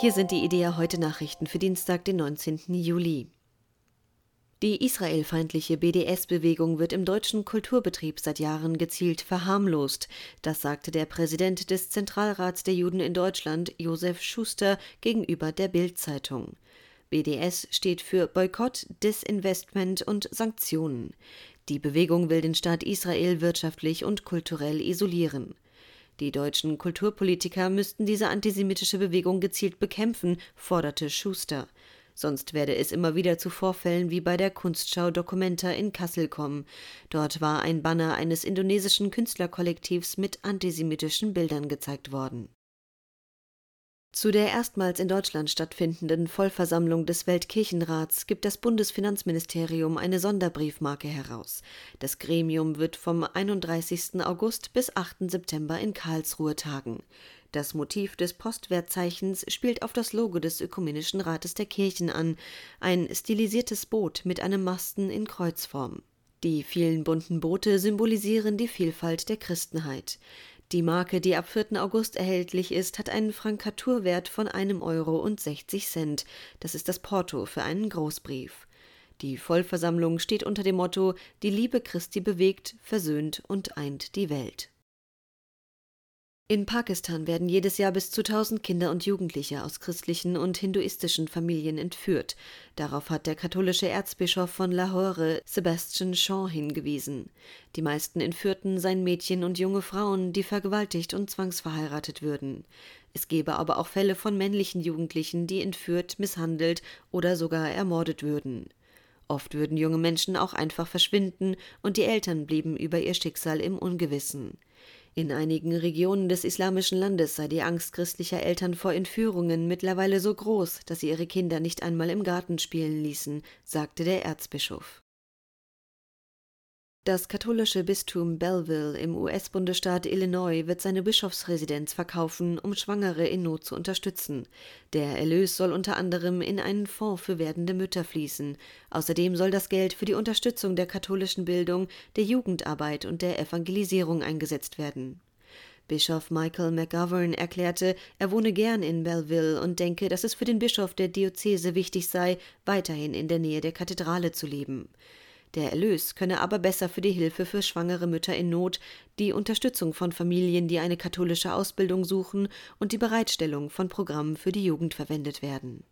Hier sind die Idea heute Nachrichten für Dienstag, den 19. Juli. Die israelfeindliche BDS-Bewegung wird im deutschen Kulturbetrieb seit Jahren gezielt verharmlost. Das sagte der Präsident des Zentralrats der Juden in Deutschland, Josef Schuster, gegenüber der Bild-Zeitung. BDS steht für Boykott, Disinvestment und Sanktionen. Die Bewegung will den Staat Israel wirtschaftlich und kulturell isolieren. Die deutschen Kulturpolitiker müssten diese antisemitische Bewegung gezielt bekämpfen, forderte Schuster. Sonst werde es immer wieder zu Vorfällen wie bei der Kunstschau Documenta in Kassel kommen. Dort war ein Banner eines indonesischen Künstlerkollektivs mit antisemitischen Bildern gezeigt worden. Zu der erstmals in Deutschland stattfindenden Vollversammlung des Weltkirchenrats gibt das Bundesfinanzministerium eine Sonderbriefmarke heraus. Das Gremium wird vom 31. August bis 8. September in Karlsruhe tagen. Das Motiv des Postwertzeichens spielt auf das Logo des Ökumenischen Rates der Kirchen an, ein stilisiertes Boot mit einem Masten in Kreuzform. Die vielen bunten Boote symbolisieren die Vielfalt der Christenheit. Die Marke, die ab 4. August erhältlich ist, hat einen Frankaturwert von einem Euro und 60 Cent. Das ist das Porto für einen Großbrief. Die Vollversammlung steht unter dem Motto Die Liebe Christi bewegt, versöhnt und eint die Welt. In Pakistan werden jedes Jahr bis zu 1000 Kinder und Jugendliche aus christlichen und hinduistischen Familien entführt. Darauf hat der katholische Erzbischof von Lahore, Sebastian Shaw, hingewiesen. Die meisten Entführten seien Mädchen und junge Frauen, die vergewaltigt und zwangsverheiratet würden. Es gebe aber auch Fälle von männlichen Jugendlichen, die entführt, misshandelt oder sogar ermordet würden. Oft würden junge Menschen auch einfach verschwinden und die Eltern blieben über ihr Schicksal im Ungewissen. In einigen Regionen des islamischen Landes sei die Angst christlicher Eltern vor Entführungen mittlerweile so groß, dass sie ihre Kinder nicht einmal im Garten spielen ließen, sagte der Erzbischof. Das katholische Bistum Belleville im US-Bundesstaat Illinois wird seine Bischofsresidenz verkaufen, um Schwangere in Not zu unterstützen. Der Erlös soll unter anderem in einen Fonds für werdende Mütter fließen. Außerdem soll das Geld für die Unterstützung der katholischen Bildung, der Jugendarbeit und der Evangelisierung eingesetzt werden. Bischof Michael McGovern erklärte, er wohne gern in Belleville und denke, dass es für den Bischof der Diözese wichtig sei, weiterhin in der Nähe der Kathedrale zu leben. Der Erlös könne aber besser für die Hilfe für schwangere Mütter in Not, die Unterstützung von Familien, die eine katholische Ausbildung suchen und die Bereitstellung von Programmen für die Jugend verwendet werden.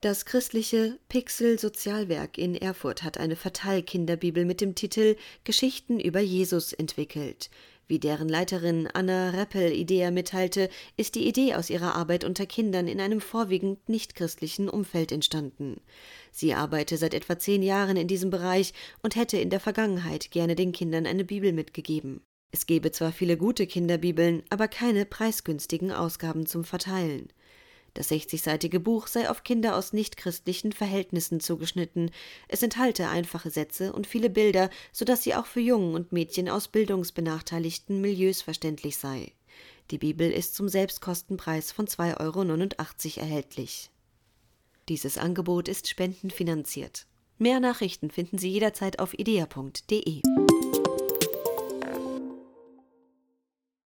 Das christliche Pixel Sozialwerk in Erfurt hat eine Verteilkinderbibel mit dem Titel Geschichten über Jesus entwickelt. Wie deren Leiterin Anna Rappel Idea mitteilte, ist die Idee aus ihrer Arbeit unter Kindern in einem vorwiegend nichtchristlichen Umfeld entstanden. Sie arbeite seit etwa zehn Jahren in diesem Bereich und hätte in der Vergangenheit gerne den Kindern eine Bibel mitgegeben. Es gebe zwar viele gute Kinderbibeln, aber keine preisgünstigen Ausgaben zum Verteilen. Das 60-seitige Buch sei auf Kinder aus nichtchristlichen Verhältnissen zugeschnitten. Es enthalte einfache Sätze und viele Bilder, so dass sie auch für Jungen und Mädchen aus bildungsbenachteiligten Milieus verständlich sei. Die Bibel ist zum Selbstkostenpreis von 2,89 Euro erhältlich. Dieses Angebot ist spendenfinanziert. Mehr Nachrichten finden Sie jederzeit auf idea.de.